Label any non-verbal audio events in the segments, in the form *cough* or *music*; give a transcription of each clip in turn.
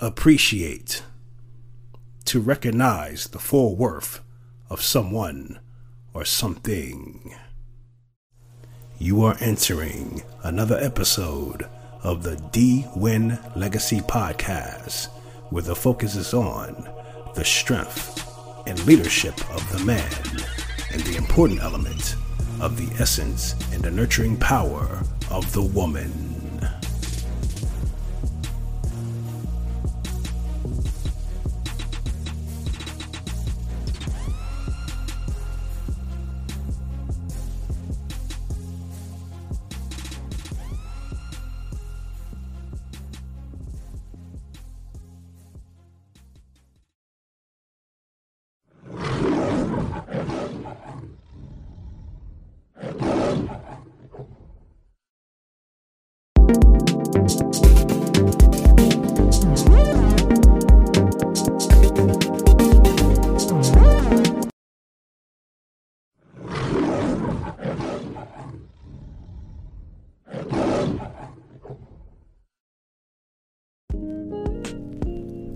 appreciate, to recognize the full worth of someone or something. You are entering another episode of the D Win Legacy Podcast, where the focus is on the strength and leadership of the man and the important element of the essence and the nurturing power of the woman.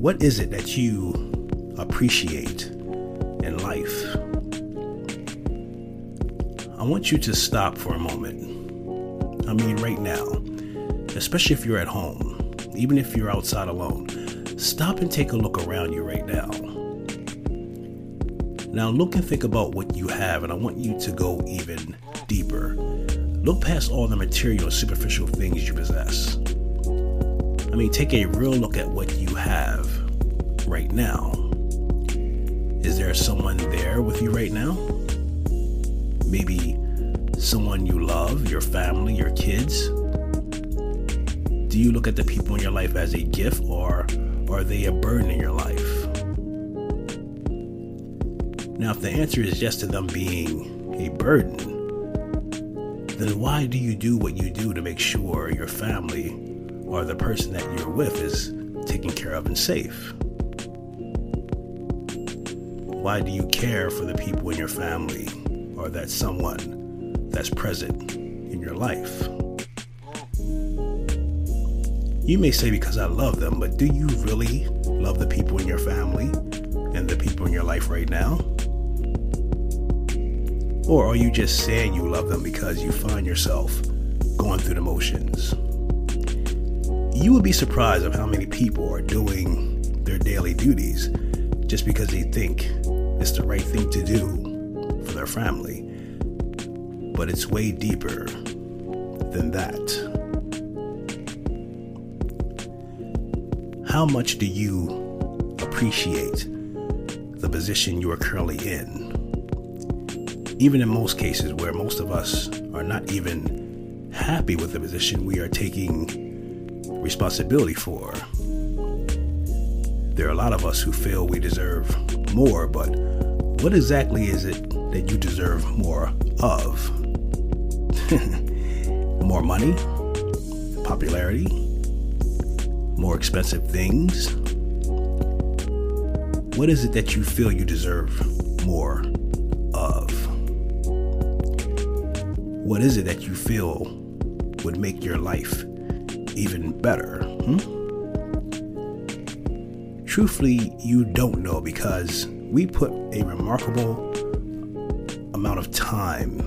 What is it that you appreciate in life? I want you to stop for a moment. I mean, right now, especially if you're at home, even if you're outside alone, stop and take a look around you right now. Now, look and think about what you have, and I want you to go even deeper. Look past all the material, superficial things you possess. I mean, take a real look at what you have right now. Is there someone there with you right now? Maybe someone you love, your family, your kids? Do you look at the people in your life as a gift or are they a burden in your life? Now, if the answer is yes to them being a burden, then why do you do what you do to make sure your family or the person that you're with is taken care of and safe? Why do you care for the people in your family or that someone that's present in your life? You may say because I love them, but do you really love the people in your family and the people in your life right now? Or are you just saying you love them because you find yourself going through the motions? You would be surprised of how many people are doing their daily duties just because they think it's the right thing to do for their family. But it's way deeper than that. How much do you appreciate the position you are currently in? Even in most cases where most of us are not even happy with the position we are taking responsibility for. There are a lot of us who feel we deserve more, but what exactly is it that you deserve more of? *laughs* more money? Popularity? More expensive things? What is it that you feel you deserve more of? What is it that you feel would make your life even better? Hmm? Truthfully, you don't know because we put a remarkable amount of time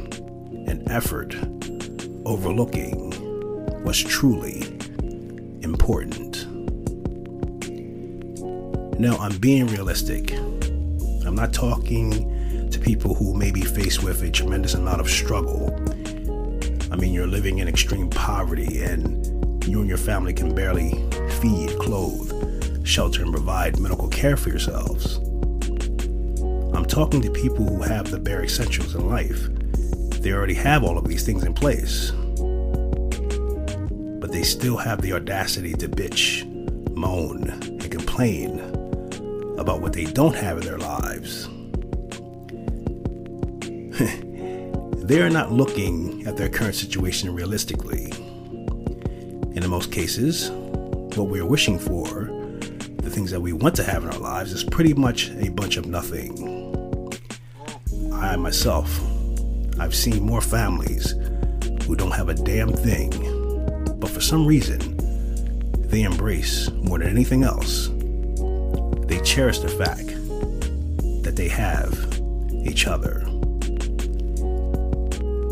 and effort overlooking what's truly important. Now, I'm being realistic. I'm not talking to people who may be faced with a tremendous amount of struggle. I mean, you're living in extreme poverty and you and your family can barely feed, clothe, shelter, and provide medical care for yourselves. I'm talking to people who have the bare essentials in life. They already have all of these things in place. But they still have the audacity to bitch, moan, and complain about what they don't have in their lives. *laughs* they are not looking at their current situation realistically. And In most cases, what we are wishing for, the things that we want to have in our lives, is pretty much a bunch of nothing. I myself, I've seen more families who don't have a damn thing, but for some reason, they embrace more than anything else, they cherish the fact that they have each other.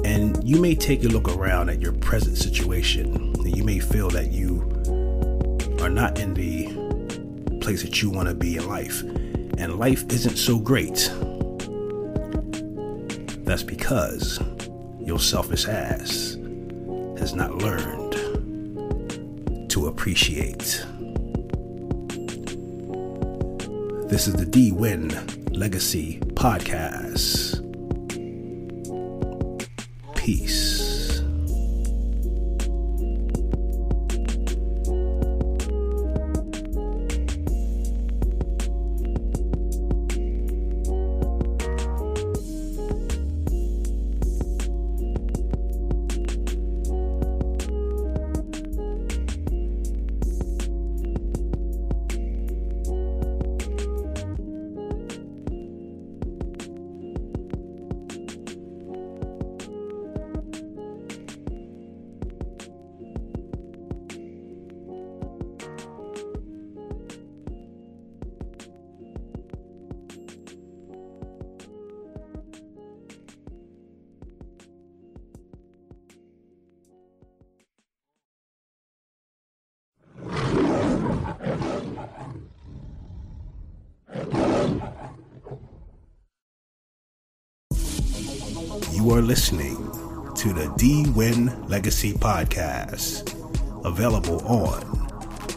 And you may take a look around at your present situation, and you may feel that you are not in the place that you want to be in life, and life isn't so great. That's because your selfish ass has not learned to appreciate. This is the D Win Legacy Podcast. Peace. You are listening to the D Win Legacy Podcast, available on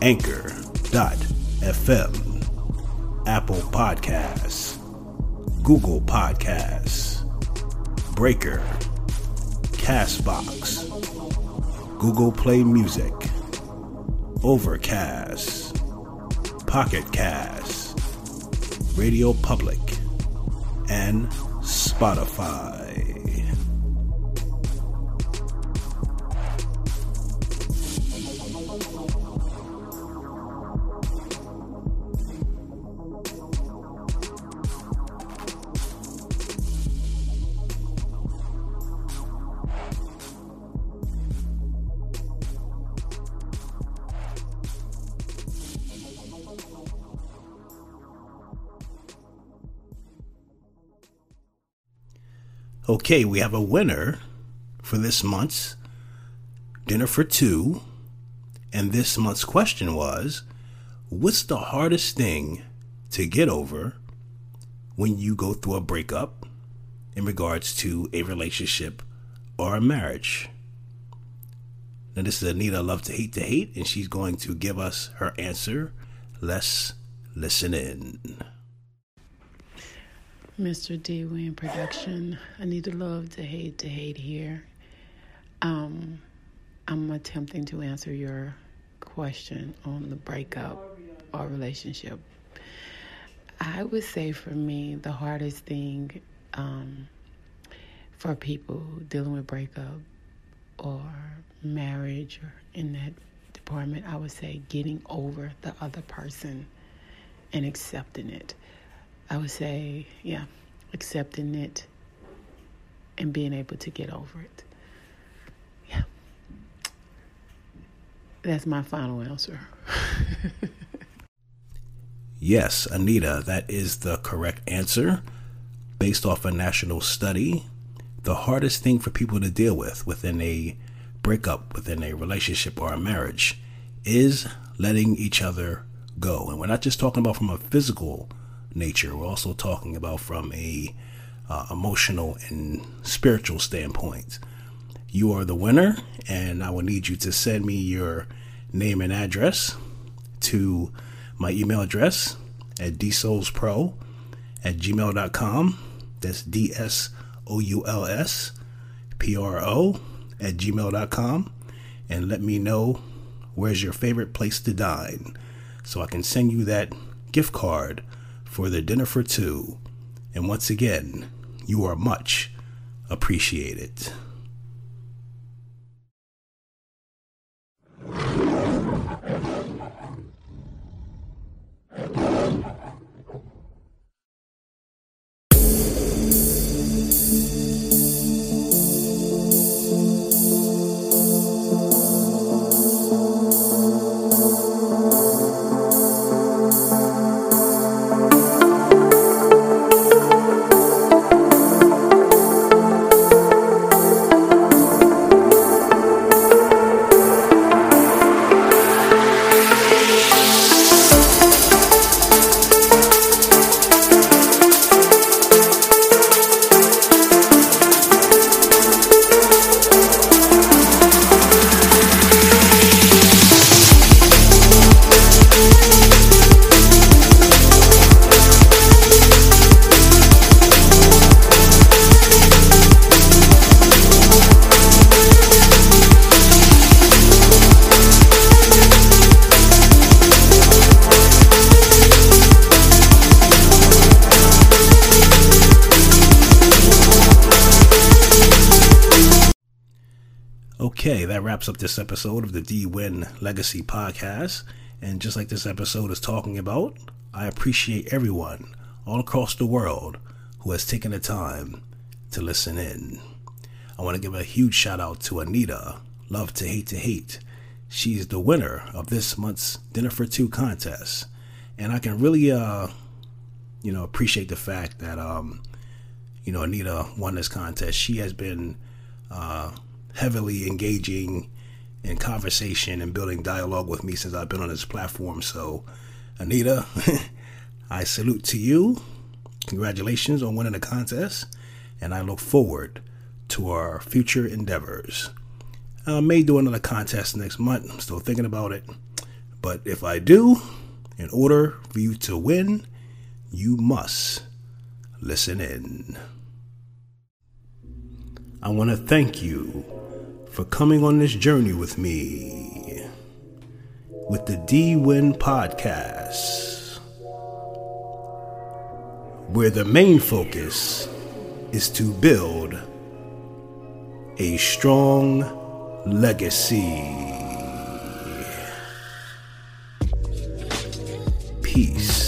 Anchor.fm, Apple Podcasts, Google Podcasts, Breaker, Castbox, Google Play Music, Overcast, Pocket Cast, Radio Public, and Spotify. Okay, we have a winner for this month's Dinner for Two. And this month's question was What's the hardest thing to get over when you go through a breakup in regards to a relationship or a marriage? Now, this is Anita Love to Hate to Hate, and she's going to give us her answer. Let's listen in. Mr. D Win Production. I need to love to hate to hate here. Um, I'm attempting to answer your question on the breakup or relationship. I would say for me, the hardest thing um, for people dealing with breakup or marriage or in that department, I would say getting over the other person and accepting it. I would say, yeah, accepting it and being able to get over it. Yeah. That's my final answer. *laughs* yes, Anita, that is the correct answer. Based off a national study, the hardest thing for people to deal with within a breakup, within a relationship or a marriage, is letting each other go. And we're not just talking about from a physical nature. We're also talking about from a uh, emotional and spiritual standpoint. You are the winner, and I will need you to send me your name and address to my email address at dsoulspro at gmail.com. That's D S O U L S P R O at gmail.com. And let me know where's your favorite place to dine so I can send you that gift card for the dinner for two. And once again, you are much appreciated. That wraps up this episode of the D Win Legacy Podcast. And just like this episode is talking about, I appreciate everyone all across the world who has taken the time to listen in. I want to give a huge shout out to Anita, Love to Hate to Hate. She's the winner of this month's Dinner for Two contest. And I can really, uh, you know, appreciate the fact that, um, you know, Anita won this contest. She has been uh, heavily engaging in conversation and building dialogue with me since I've been on this platform. So, Anita, *laughs* I salute to you. Congratulations on winning the contest, and I look forward to our future endeavors. I may do another contest next month. I'm still thinking about it. But if I do, in order for you to win, you must listen in. I want to thank you for coming on this journey with me with the D Win Podcast, where the main focus is to build a strong legacy. Peace.